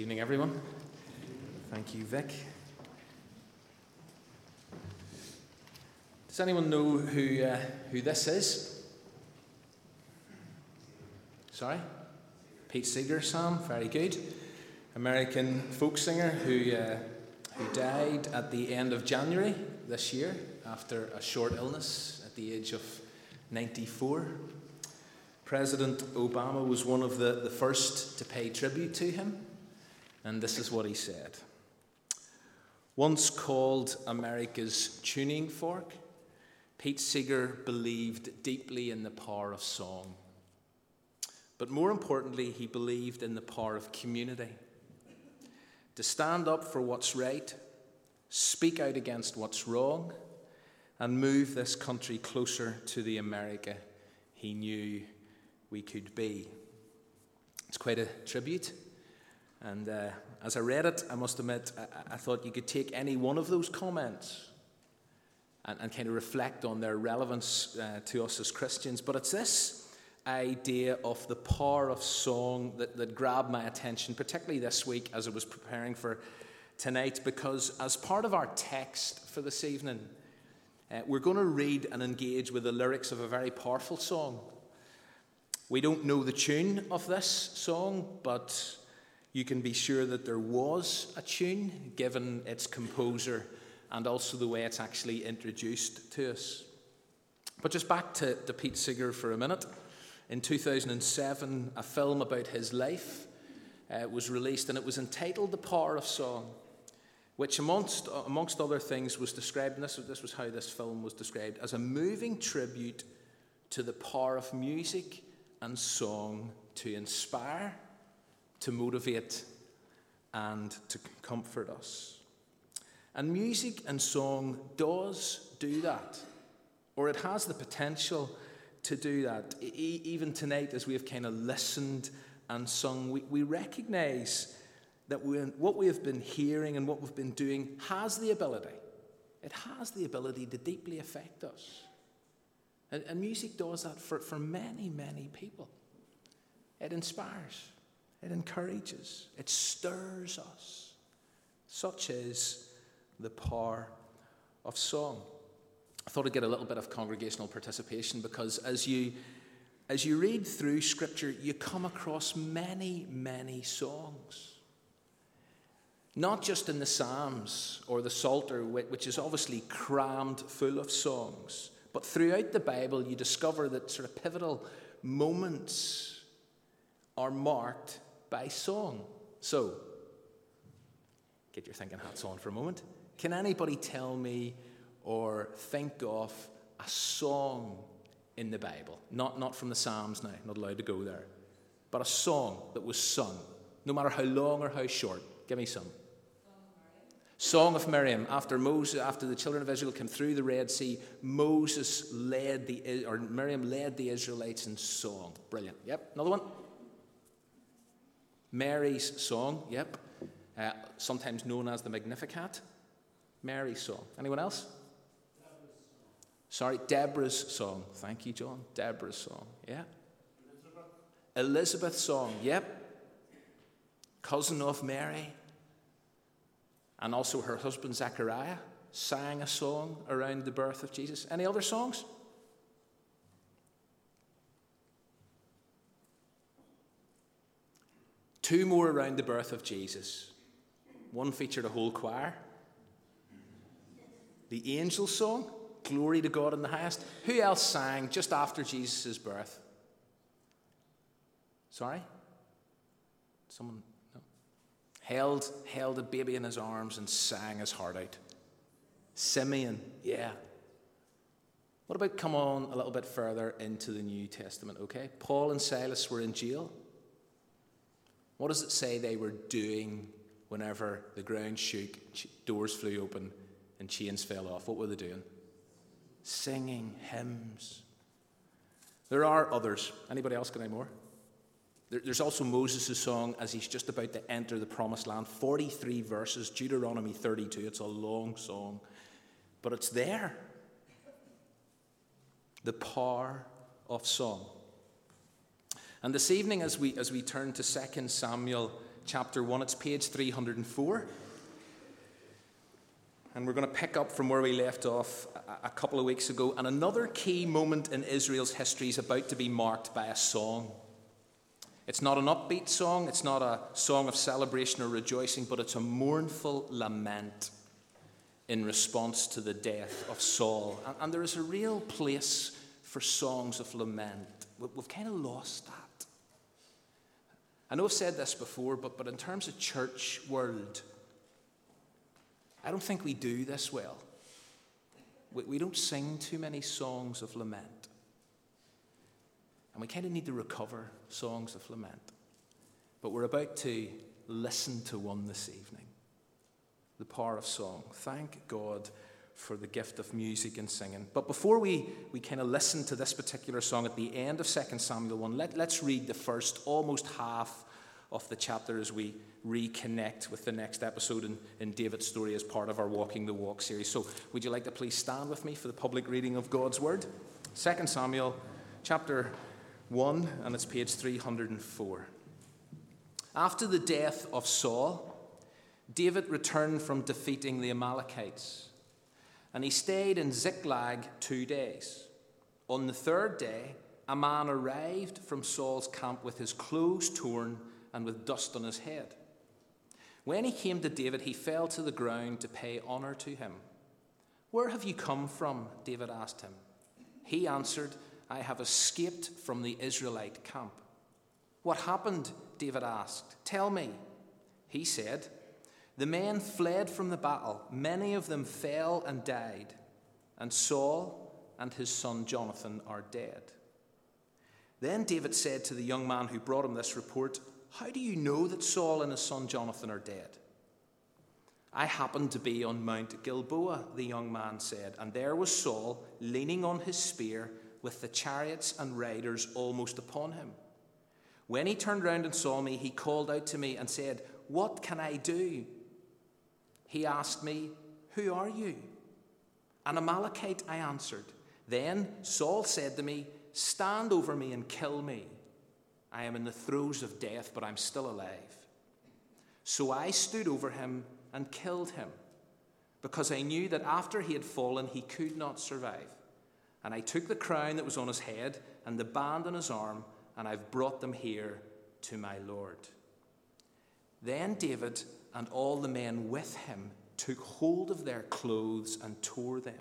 Evening, everyone. Thank you, Vic. Does anyone know who, uh, who this is? Sorry? Pete Seeger, Sam. Very good. American folk singer who, uh, who died at the end of January this year after a short illness at the age of 94. President Obama was one of the, the first to pay tribute to him, and this is what he said. Once called America's tuning fork, Pete Seeger believed deeply in the power of song. But more importantly, he believed in the power of community. To stand up for what's right, speak out against what's wrong, and move this country closer to the America he knew we could be. It's quite a tribute. And uh, as I read it, I must admit, I, I, thought you could take any one of those comments and, and kind of reflect on their relevance uh, to us as Christians. But it's this idea of the power of song that, that grabbed my attention, particularly this week as I was preparing for tonight, because as part of our text for this evening, uh, we're going to read and engage with the lyrics of a very powerful song. We don't know the tune of this song, but you can be sure that there was a tune given its composer and also the way it's actually introduced to us. But just back to, to Pete Seeger for a minute. In 2007, a film about his life uh, was released and it was entitled The Power of Song, which, amongst, amongst other things, was described, and this, this was how this film was described, as a moving tribute to the power of music and song to inspire, to motivate, and to comfort us. And music and song does do that, or it has the potential to do that. E- even tonight, as we have kind of listened and sung, we, we recognize that what we have been hearing and what we've been doing has the ability, it has the ability to deeply affect us. And, and music does that for, for many, many people. It inspires, it encourages, it stirs us. Such is the power of song. I thought I'd get a little bit of congregational participation because as you as you read through scripture, you come across many, many songs. Not just in the Psalms or the Psalter, which is obviously crammed full of songs, but throughout the Bible, you discover that sort of pivotal moments are marked by song. So, get your thinking hats on for a moment. Can anybody tell me or think of a song in the Bible? Not, not from the Psalms now, not allowed to go there, but a song that was sung, no matter how long or how short. Give me some. Song of Miriam. After Moses, after the children of Israel came through the Red Sea, Moses led the or Miriam led the Israelites in song. Brilliant. Yep. Another one. Mary's song. Yep. Uh, sometimes known as the Magnificat. Mary's song. Anyone else? Sorry, Deborah's song. Thank you, John. Deborah's song. Yeah. Elizabeth. Elizabeth's song. Yep. Cousin of Mary and also her husband Zechariah sang a song around the birth of Jesus. Any other songs? Two more around the birth of Jesus. One featured a whole choir. The angel song, Glory to God in the highest. Who else sang just after Jesus' birth? Sorry? Someone held, held a baby in his arms and sang his heart out. Simeon, yeah. What about come on a little bit further into the New Testament, okay? Paul and Silas were in jail. What does it say they were doing whenever the ground shook, doors flew open, and chains fell off? What were they doing? Singing hymns. There are others. Anybody else got any more? There's also Moses' song as he's just about to enter the promised land 43 verses, Deuteronomy 32. It's a long song, but it's there. The power of song. And this evening, as we, as we turn to 2 Samuel chapter 1. It's page 304. And we're going to pick up from where we left off a couple of weeks ago. And another key moment in Israel's history is about to be marked by a song. It's not an upbeat song, it's not a song of celebration or rejoicing, but it's a mournful lament in response to the death of Saul. And, and there is a real place for songs of lament. We've kind of lost that. I know I've said this before, but, but in terms of church world, I don't think we do this well. We, we don't sing too many songs of lament. And we kind of need to recover songs of lament. But we're about to listen to one this evening the power of song. Thank God for the gift of music and singing. But before we, we kind of listen to this particular song at the end of 2 Samuel 1, let, let's read the first almost half of the chapter as we reconnect with the next episode in, in David's story as part of our Walking the Walk series. So, would you like to please stand with me for the public reading of God's Word? 2 Samuel chapter 1, and it's page 304. After the death of Saul, David returned from defeating the Amalekites, and he stayed in Ziklag two days. On the third day, a man arrived from Saul's camp with his clothes torn and with dust on his head. When he came to David, he fell to the ground to pay honor to him. Where have you come from? David asked him. He answered, I have escaped from the Israelite camp. What happened? David asked. Tell me. He said, The men fled from the battle. Many of them fell and died, and Saul and his son Jonathan are dead. Then David said to the young man who brought him this report, how do you know that Saul and his son Jonathan are dead? I happened to be on Mount Gilboa, the young man said, and there was Saul leaning on his spear with the chariots and riders almost upon him. When he turned round and saw me, he called out to me and said, What can I do? He asked me, Who are you? An Amalekite, I answered. Then Saul said to me, Stand over me and kill me. I am in the throes of death, but I'm still alive. So I stood over him and killed him, because I knew that after he had fallen, he could not survive. And I took the crown that was on his head and the band on his arm, and I've brought them here to my Lord. Then David and all the men with him took hold of their clothes and tore them.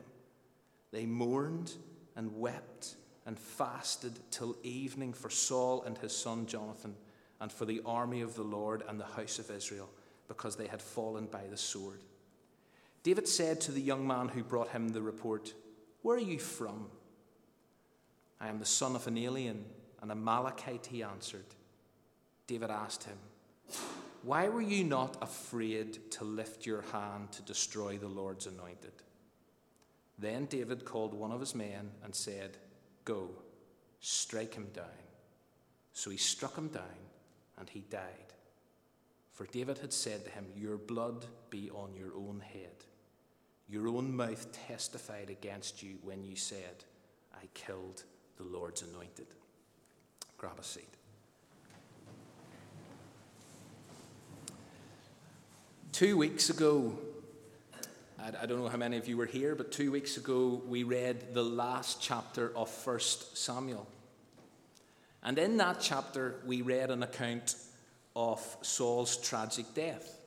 They mourned and wept and fasted till evening for Saul and his son Jonathan, and for the army of the Lord and the house of Israel, because they had fallen by the sword. David said to the young man who brought him the report, Where are you from? I am the son of an alien, an Amalekite, he answered. David asked him, Why were you not afraid to lift your hand to destroy the Lord's anointed? Then David called one of his men and said, Go, strike him down. So he struck him down, and he died. For David had said to him, Your blood be on your own head. Your own mouth testified against you when you said, I killed the Lord's anointed. Grab a seat. Two weeks ago, I, don't know how many of you were here, but two weeks ago we read the last chapter of 1 Samuel. And in that chapter, we read an account of Saul's tragic death.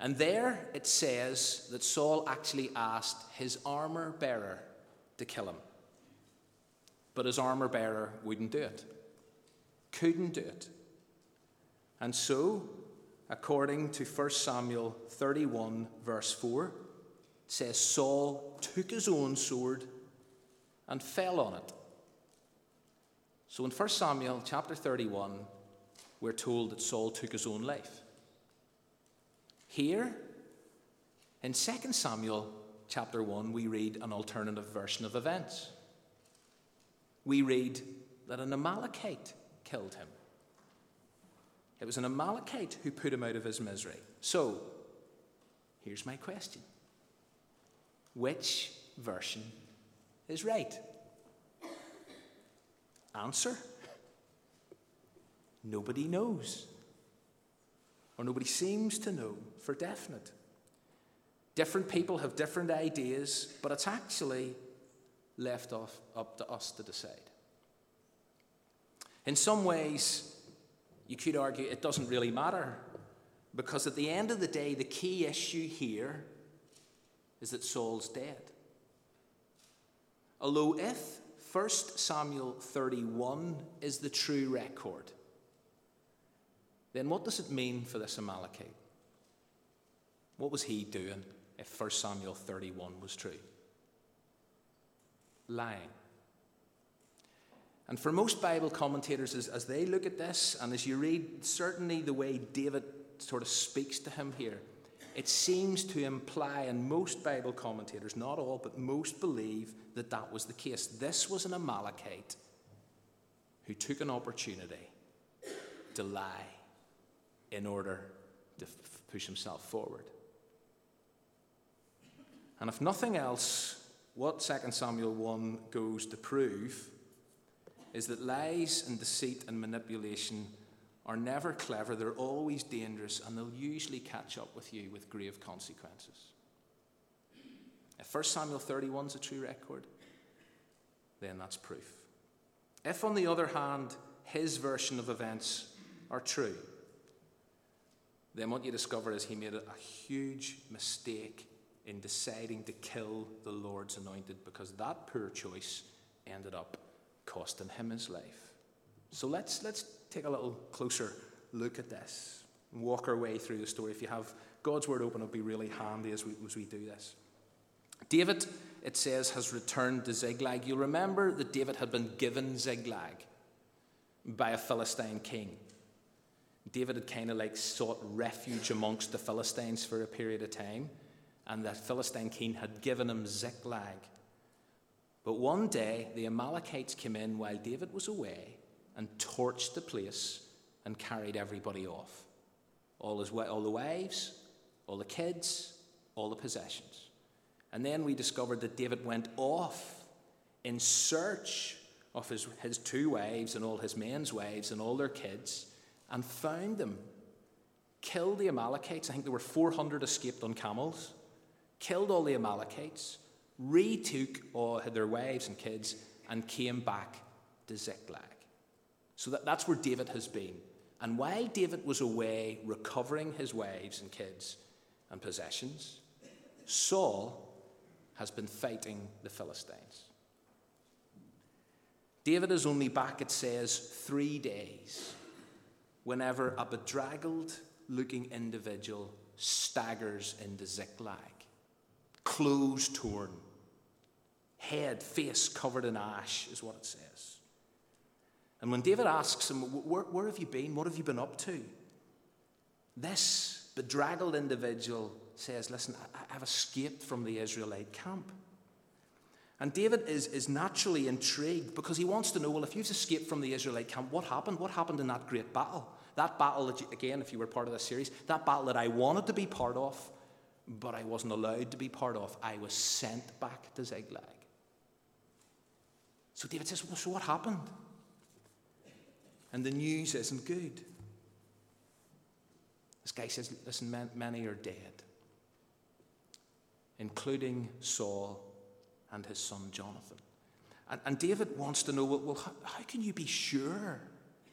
And there it says that Saul actually asked his armor bearer to kill him. But his armor bearer wouldn't do it, couldn't do it. And so according to 1 Samuel 31, verse 4, says Saul took his own sword and fell on it. So in 1 Samuel chapter 31, we're told that Saul took his own life. Here, in 2 Samuel chapter 1, we read an alternative version of events. We read that an Amalekite killed him. It was an Amalekite who put him out of his misery. So, here's my question Which version is right? Answer Nobody knows. or nobody seems to know for definite. Different people have different ideas, but it's actually left off, up to us to decide. In some ways, you could argue it doesn't really matter because at the end of the day, the key issue here is that Saul's dead. Although if 1 Samuel 31 is the true record, then what does it mean for this Amalekite? What was he doing if 1 Samuel 31 was true? Lying. And for most Bible commentators, as, as they look at this, and as you read certainly the way David sort of speaks to him here, it seems to imply, and most Bible commentators, not all, but most believe that that was the case. This was an Amalekite who took an opportunity to lie in order to f- push himself forward. And if nothing else, what 2 Samuel 1 goes to prove is that lies and deceit and manipulation are never clever, they're always dangerous, and they'll usually catch up with you with grave consequences. If 1 Samuel 31 is a true record, then that's proof. If, on the other hand, his version of events are true, then what you discover is he made a huge mistake in deciding to kill the Lord's anointed because that poor choice ended up costing him his life. So let's, let's take a little closer look at this and walk our way through the story. If you have God's word open, it'll be really handy as we, as we do this. David, it says, has returned to Ziklag. You'll remember that David had been given Ziklag by a Philistine king. David had kind of like sought refuge amongst the Philistines for a period of time, and that Philistine king had given him Ziklag. But one day, the Amalekites came in while David was away and torched the place and carried everybody off. All, his, all the wives, all the kids, all the possessions. And then we discovered that David went off in search of his, his two wives and all his men's wives and all their kids and found them. Killed the Amalekites. I think there were 400 escaped on camels. Killed all the Amalekites, retook all their wives and kids, and came back to Ziklag. So that, that's where David has been. And while David was away recovering his wives and kids and possessions, Saul has been fighting the Philistines. David is only back, it says, three days whenever a bedraggled looking individual staggers into Ziklag, clothes torn, head, face covered in ash, is what it says. And when David asks him, where, where, have you been? What have you been up to? This bedraggled individual says, Listen, I, have escaped from the Israelite camp. And David is, is naturally intrigued because he wants to know well, if you've escaped from the Israelite camp, what happened? What happened in that great battle? That battle, that you, again, if you were part of this series, that battle that I wanted to be part of, but I wasn't allowed to be part of. I was sent back to Ziklag. So David says, Well, so what happened? and the news isn't good. This guy says, Listen, many are dead, including Saul and his son Jonathan. And, and David wants to know well, well how, how can you be sure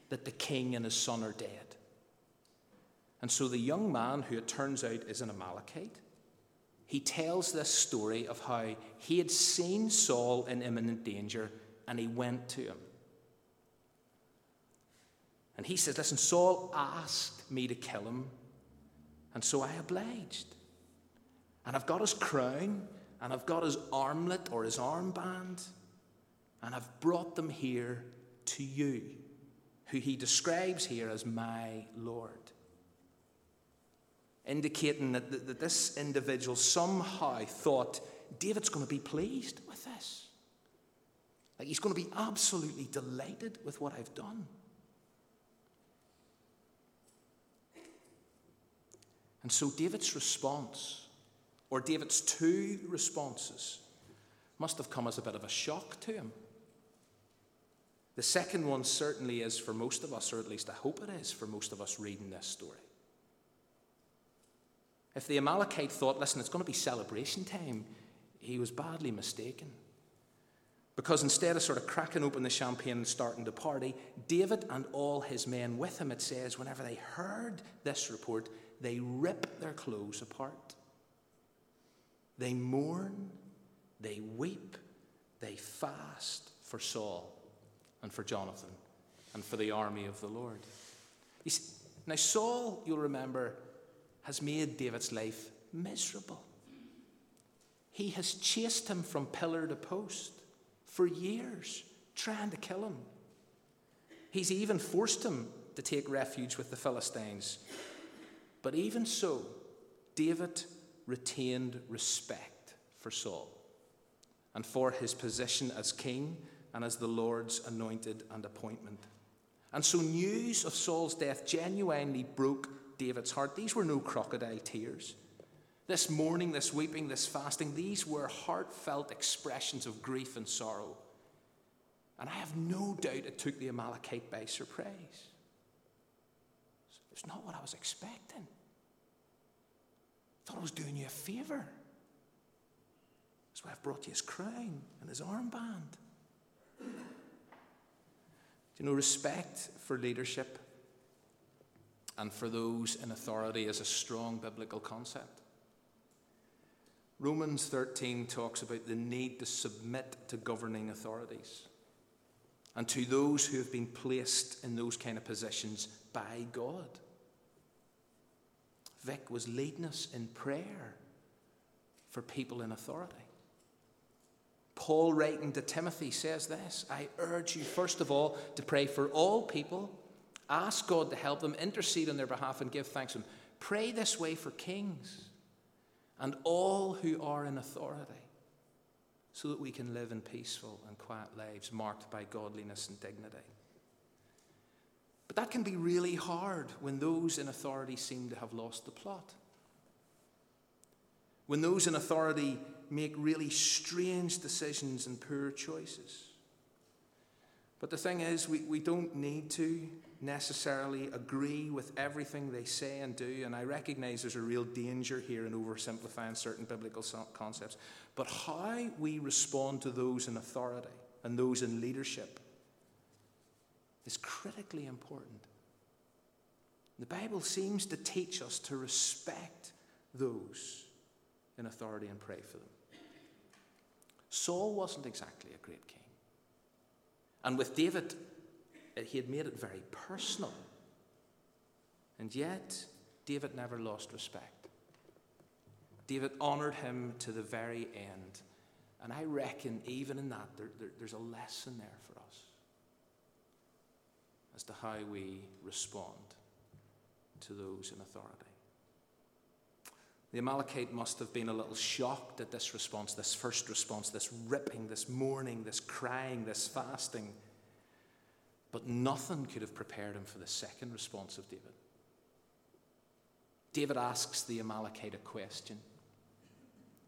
that the king and his son are dead? And so the young man, who it turns out is an Amalekite, he tells this story of how he had seen Saul in imminent danger and he went to him. And he says, Listen, Saul asked me to kill him, and so I obliged. And I've got his crown, and I've got his armlet or his armband, and I've brought them here to you, who he describes here as my Lord. Indicating that, that, that this individual somehow thought David's going to be pleased with this. Like he's going to be absolutely delighted with what I've done. And so David's response, or David's two responses, must have come as a bit of a shock to him. The second one certainly is for most of us, or at least I hope it is for most of us reading this story. If the Amalekite thought, listen, it's going to be celebration time, he was badly mistaken. Because instead of sort of cracking open the champagne and starting the party, David and all his men with him, it says, whenever they heard this report, they rip their clothes apart. They mourn, they weep, they fast for Saul and for Jonathan and for the army of the Lord. See, now, Saul, you'll remember, has made David's life miserable. He has chased him from pillar to post for years, trying to kill him. He's even forced him to take refuge with the Philistines. But even so, David retained respect for Saul and for his position as king and as the Lord's anointed and appointment. And so, news of Saul's death genuinely broke David's heart. These were no crocodile tears. This mourning, this weeping, this fasting, these were heartfelt expressions of grief and sorrow. And I have no doubt it took the Amalekite by surprise. It's not what I was expecting. I thought I was doing you a favour. That's why I've brought you his crown and his armband. Do you know, respect for leadership and for those in authority is a strong biblical concept. Romans 13 talks about the need to submit to governing authorities and to those who have been placed in those kind of positions by God. Vic was leading us in prayer for people in authority. Paul, writing to Timothy, says this I urge you, first of all, to pray for all people. Ask God to help them, intercede on their behalf, and give thanks to Him. Pray this way for kings and all who are in authority, so that we can live in peaceful and quiet lives marked by godliness and dignity. But that can be really hard when those in authority seem to have lost the plot. When those in authority make really strange decisions and poor choices. But the thing is, we, we don't need to necessarily agree with everything they say and do, and I recognize there's a real danger here in oversimplifying certain biblical concepts. But how we respond to those in authority and those in leadership is critically important. The Bible seems to teach us to respect those in authority and pray for them. Saul wasn't exactly a great king. And with David, uh, he had made it very personal. And yet, David never lost respect. David honored him to the very end. And I reckon, even in that, there, there, there's a lesson there for us as to how we respond to those in authority. The Amalekite must have been a little shocked at this response, this first response, this ripping, this mourning, this crying, this fasting. But nothing could have prepared him for the second response of David. David asks the Amalekite a question.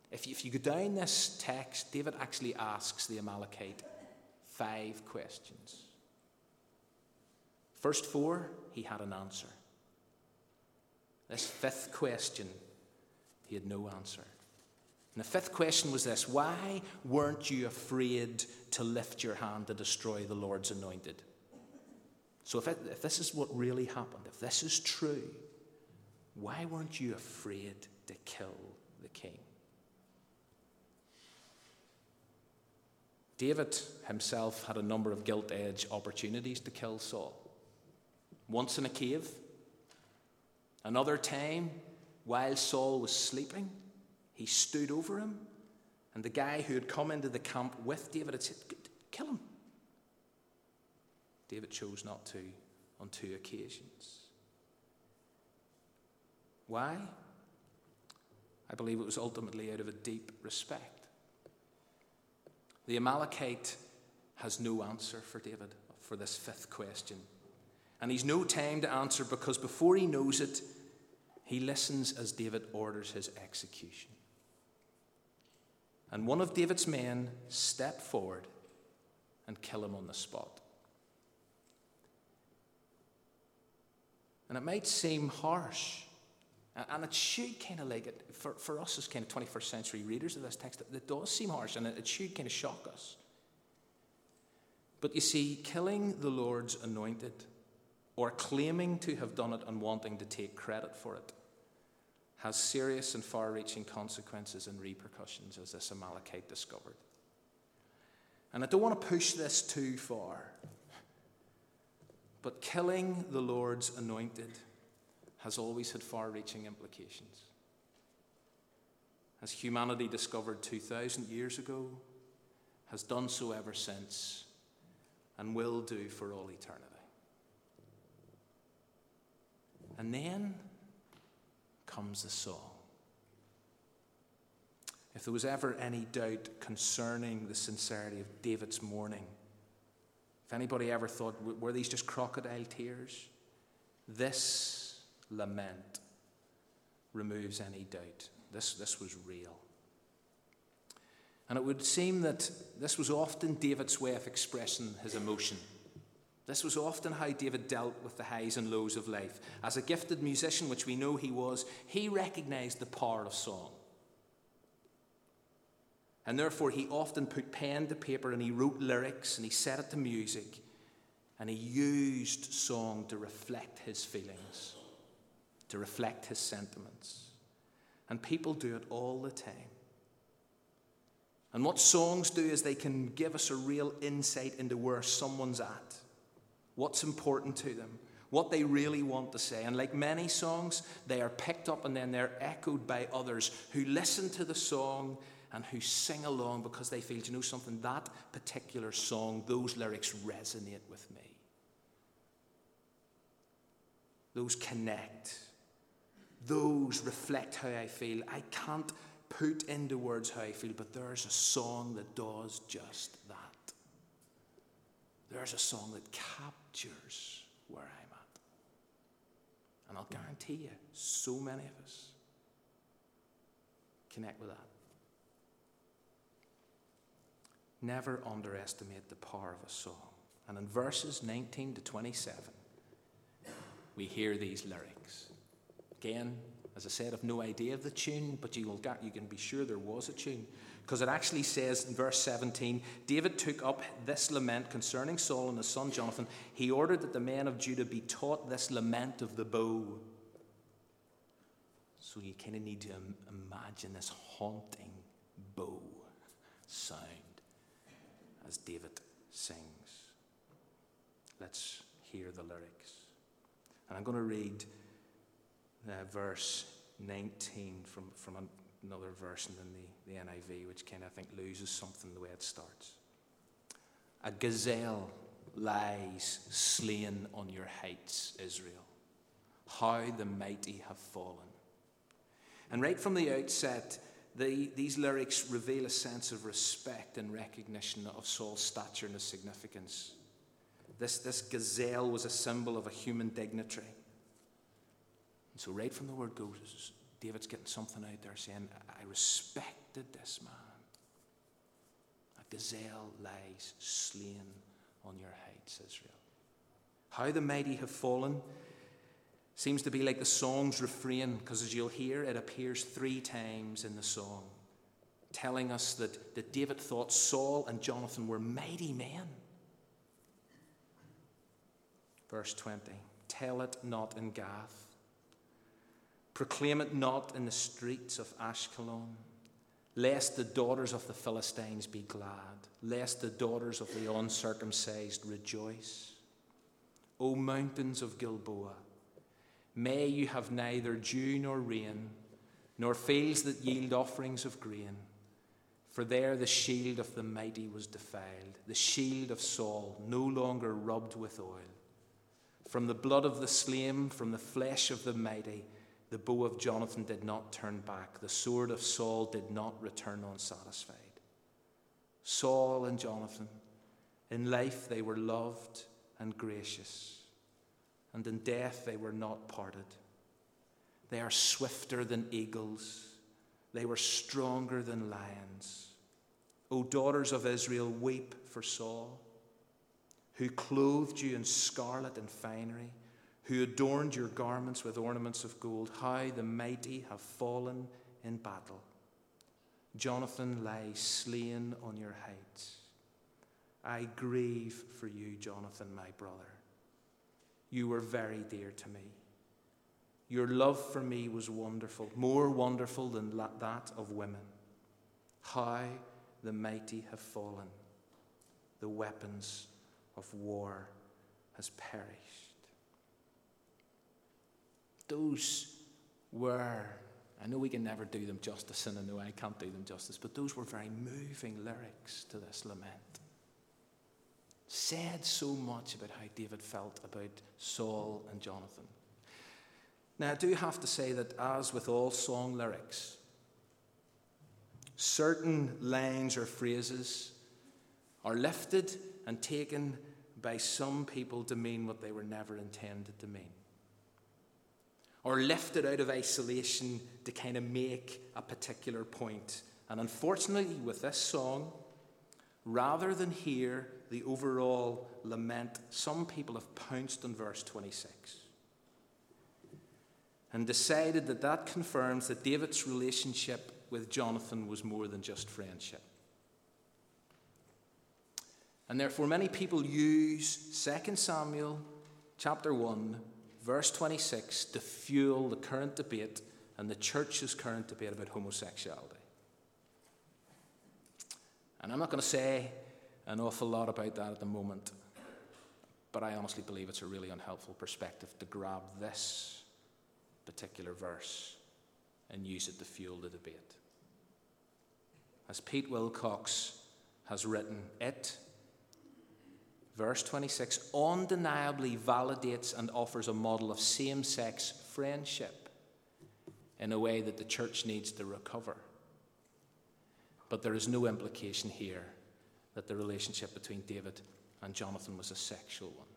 If you, if you go down this text, David actually asks the Amalekite five questions. First four, he had an answer. This fifth question, he had no answer. And the fifth question was this Why weren't you afraid to lift your hand to destroy the Lord's anointed? So, if, it, if this is what really happened, if this is true, why weren't you afraid to kill the king? David himself had a number of gilt edge opportunities to kill Saul. Once in a cave, another time while Saul was sleeping, he stood over him, and the guy who had come into the camp with David had said, Kill him. David chose not to on two occasions. Why? I believe it was ultimately out of a deep respect. The Amalekite has no answer for David for this fifth question. And he's no time to answer because before he knows it, he listens as David orders his execution. And one of David's men step forward and kill him on the spot. And it might seem harsh, And it should kind of like it, for, for us as kind of 21st century readers of this text, it does seem harsh and it should kind of shock us. But you see, killing the Lord's anointed, or claiming to have done it and wanting to take credit for it, has serious and far reaching consequences and repercussions, as this Amalekite discovered. And I don't want to push this too far, but killing the Lord's anointed has always had far reaching implications. As humanity discovered 2,000 years ago, has done so ever since, and will do for all eternity. And then comes the song. If there was ever any doubt concerning the sincerity of David's mourning, if anybody ever thought, were these just crocodile tears? This lament removes any doubt. This, this was real. And it would seem that this was often David's way of expressing his emotion. This was often how David dealt with the highs and lows of life. As a gifted musician, which we know he was, he recognized the power of song. And therefore, he often put pen to paper and he wrote lyrics and he set it to music and he used song to reflect his feelings, to reflect his sentiments. And people do it all the time. And what songs do is they can give us a real insight into where someone's at what's important to them, what they really want to say. And like many songs, they are picked up and then they're echoed by others who listen to the song and who sing along because they feel, you know something, that particular song, those lyrics resonate with me. Those connect. Those reflect how I feel. I can't put into words how I feel, but there's a song that does just that. There's a song that captures where I'm at. And I'll guarantee you, so many of us connect with that. Never underestimate the power of a song. And in verses 19 to 27, we hear these lyrics. Again, as I said, I've no idea of the tune, but you, will get, you can be sure there was a tune. Because it actually says in verse 17 David took up this lament concerning Saul and his son Jonathan. He ordered that the men of Judah be taught this lament of the bow. So you kind of need to imagine this haunting bow sound as David sings. Let's hear the lyrics. And I'm going to read uh, verse 19 from, from another version than the, the NIV, which kind of, I think, loses something the way it starts. A gazelle lies slain on your heights, Israel. How the mighty have fallen. And right from the outset, the, these lyrics reveal a sense of respect and recognition of Saul's stature and his significance. This, this gazelle was a symbol of a human dignitary. And so, right from the word goes, David's getting something out there saying, I respected this man. A gazelle lies slain on your heights, Israel. How the mighty have fallen seems to be like the song's refrain, because as you'll hear, it appears three times in the song, telling us that, that David thought Saul and Jonathan were mighty men. Verse 20 Tell it not in Gath Proclaim it not in the streets of Ashkelon, lest the daughters of the Philistines be glad, lest the daughters of the uncircumcised rejoice. O mountains of Gilboa, may you have neither dew nor rain, nor fields that yield offerings of grain. For there the shield of the mighty was defiled, the shield of Saul no longer rubbed with oil. From the blood of the slain, from the flesh of the mighty, the bow of Jonathan did not turn back, the sword of Saul did not return unsatisfied. Saul and Jonathan, in life they were loved and gracious, and in death they were not parted. They are swifter than eagles, they were stronger than lions. O daughters of Israel, weep for Saul, who clothed you in scarlet and finery who adorned your garments with ornaments of gold, how the mighty have fallen in battle. Jonathan lies slain on your heights. I grieve for you, Jonathan, my brother. You were very dear to me. Your love for me was wonderful, more wonderful than that of women. How the mighty have fallen. The weapons of war has perished. Those were, I know we can never do them justice, and I know I can't do them justice, but those were very moving lyrics to this lament. Said so much about how David felt about Saul and Jonathan. Now, I do have to say that, as with all song lyrics, certain lines or phrases are lifted and taken by some people to mean what they were never intended to mean. Or lifted out of isolation to kind of make a particular point. And unfortunately, with this song, rather than hear the overall lament, some people have pounced on verse 26 and decided that that confirms that David's relationship with Jonathan was more than just friendship. And therefore, many people use 2 Samuel chapter 1, verse 26, to fuel the current debate and the church's current debate about homosexuality. And I'm not going to say an awful lot about that at the moment, but I honestly believe it's a really unhelpful perspective to grab this particular verse and use it to fuel the debate. As Pete Wilcox has written, it, verse 26, undeniably validates and offers a model of same sex friendship in a way that the church needs to recover. But there is no implication here that the relationship between David and Jonathan was a sexual one.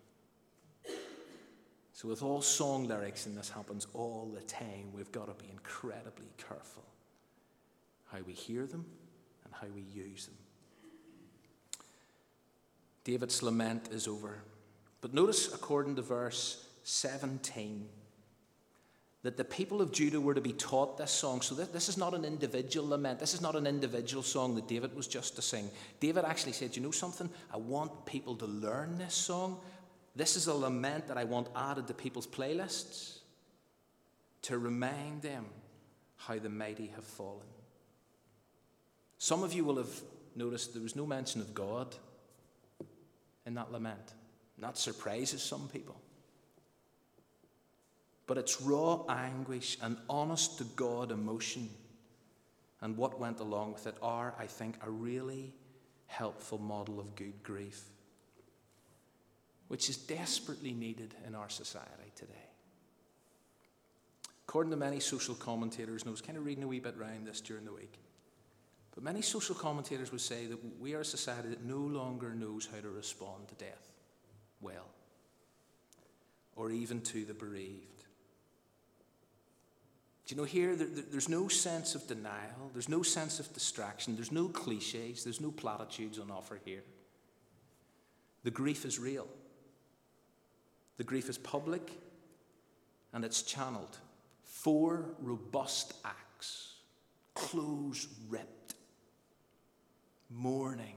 So, with all song lyrics, and this happens all the time, we've got to be incredibly careful how we hear them and how we use them. David's lament is over. But notice, according to verse 17, that the people of Judah were to be taught this song. So, this is not an individual lament. This is not an individual song that David was just to sing. David actually said, You know something? I want people to learn this song. This is a lament that I want added to people's playlists to remind them how the mighty have fallen. Some of you will have noticed there was no mention of God in that lament. And that surprises some people. But it's raw anguish and honest to God emotion and what went along with it are, I think, a really helpful model of good grief which is desperately needed in our society today. According to many social commentators, and I was kind of reading a wee bit around this during the week, but many social commentators would say that we are a society that no longer knows how to respond to death well, or even to the bereaved. Do you know, here, there, there's no sense of denial, there's no sense of distraction, there's no cliches, there's no platitudes on offer here. The grief is real. The grief is public and it's channeled. Four robust acts clothes ripped, mourning,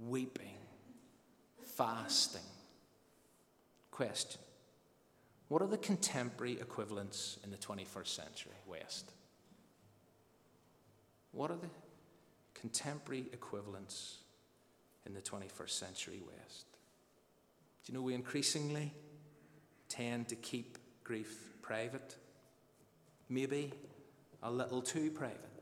weeping, fasting. Question What are the contemporary equivalents in the 21st century West? What are the contemporary equivalents in the 21st century West? Do you know we increasingly tend to keep grief private? Maybe a little too private.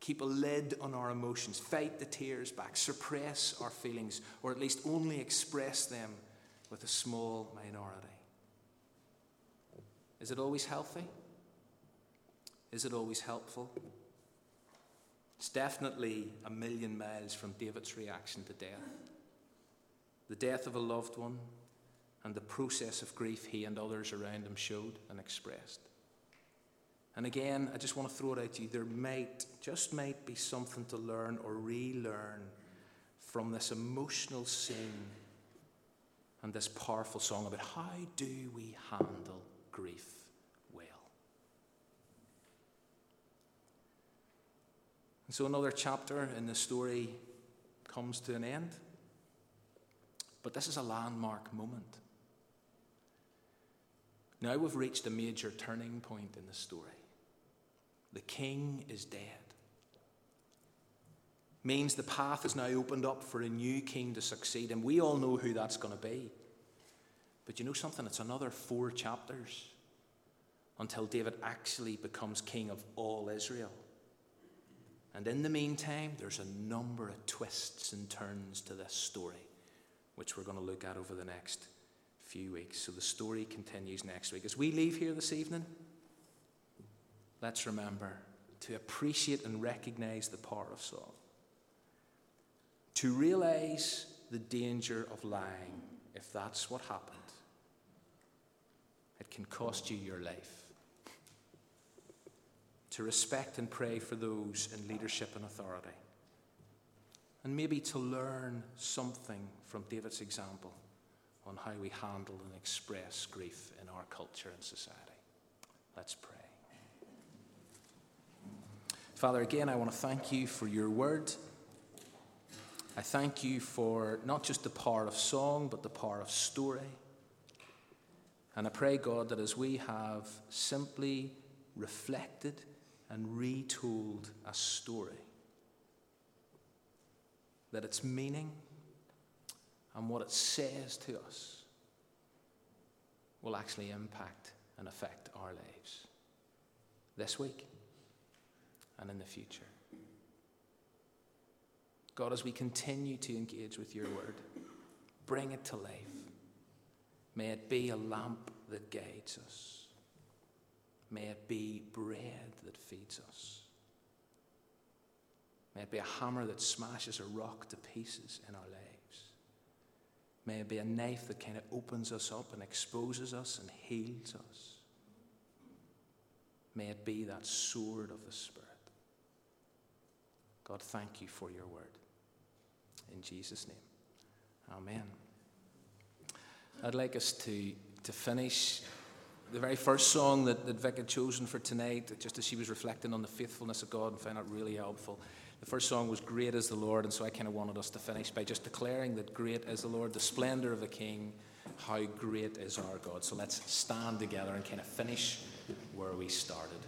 Keep a lid on our emotions, fight the tears back, suppress our feelings, or at least only express them with a small minority. Is it always healthy? Is it always helpful? It's definitely a million miles from David's reaction to death the death of a loved one, and the process of grief he and others around him showed and expressed. And again, I just want to throw it out to you. There might, just might be something to learn or relearn from this emotional scene and this powerful song about how do we handle grief well. And so another chapter in the story comes to an end. But this is a landmark moment. Now we've reached a major turning point in the story. The king is dead. Means the path is now opened up for a new king to succeed, and we all know who that's going to be. But you know something? It's another four chapters until David actually becomes king of all Israel. And in the meantime, there's a number of twists and turns to this story, which we're going to look at over the next few weeks. So the story continues next week. As we leave here this evening, let's remember to appreciate and recognize the power of song, to realize the danger of lying if that's what happened. It can cost you your life. To respect and pray for those in leadership and authority. And maybe to learn something from David's example on how we handle and express grief in our culture and society. Let's pray. Father, again, I want to thank you for your word. I thank you for not just the power of song, but the power of story. And I pray, God, that as we have simply reflected and retold a story, that its meaning and what it says to us will actually impact and affect our lives this week and in the future. God, as we continue to engage with your word, bring it to life. May it be a lamp that guides us. May it be bread that feeds us. May it be a hammer that smashes a rock to pieces in our lives. May it be a knife that kind of opens us up and exposes us and heals us. May it be that sword of the Spirit. God, thank you for your word. In Jesus' name. Amen. I'd like us to, to finish the very first song that, that Vic had chosen for tonight, just as she was reflecting on the faithfulness of God and found it really helpful. The first song was Great is the Lord, and so I kind of wanted us to finish by just declaring that great is the Lord, the splendor of the King, how great is our God. So let's stand together and kind of finish where we started.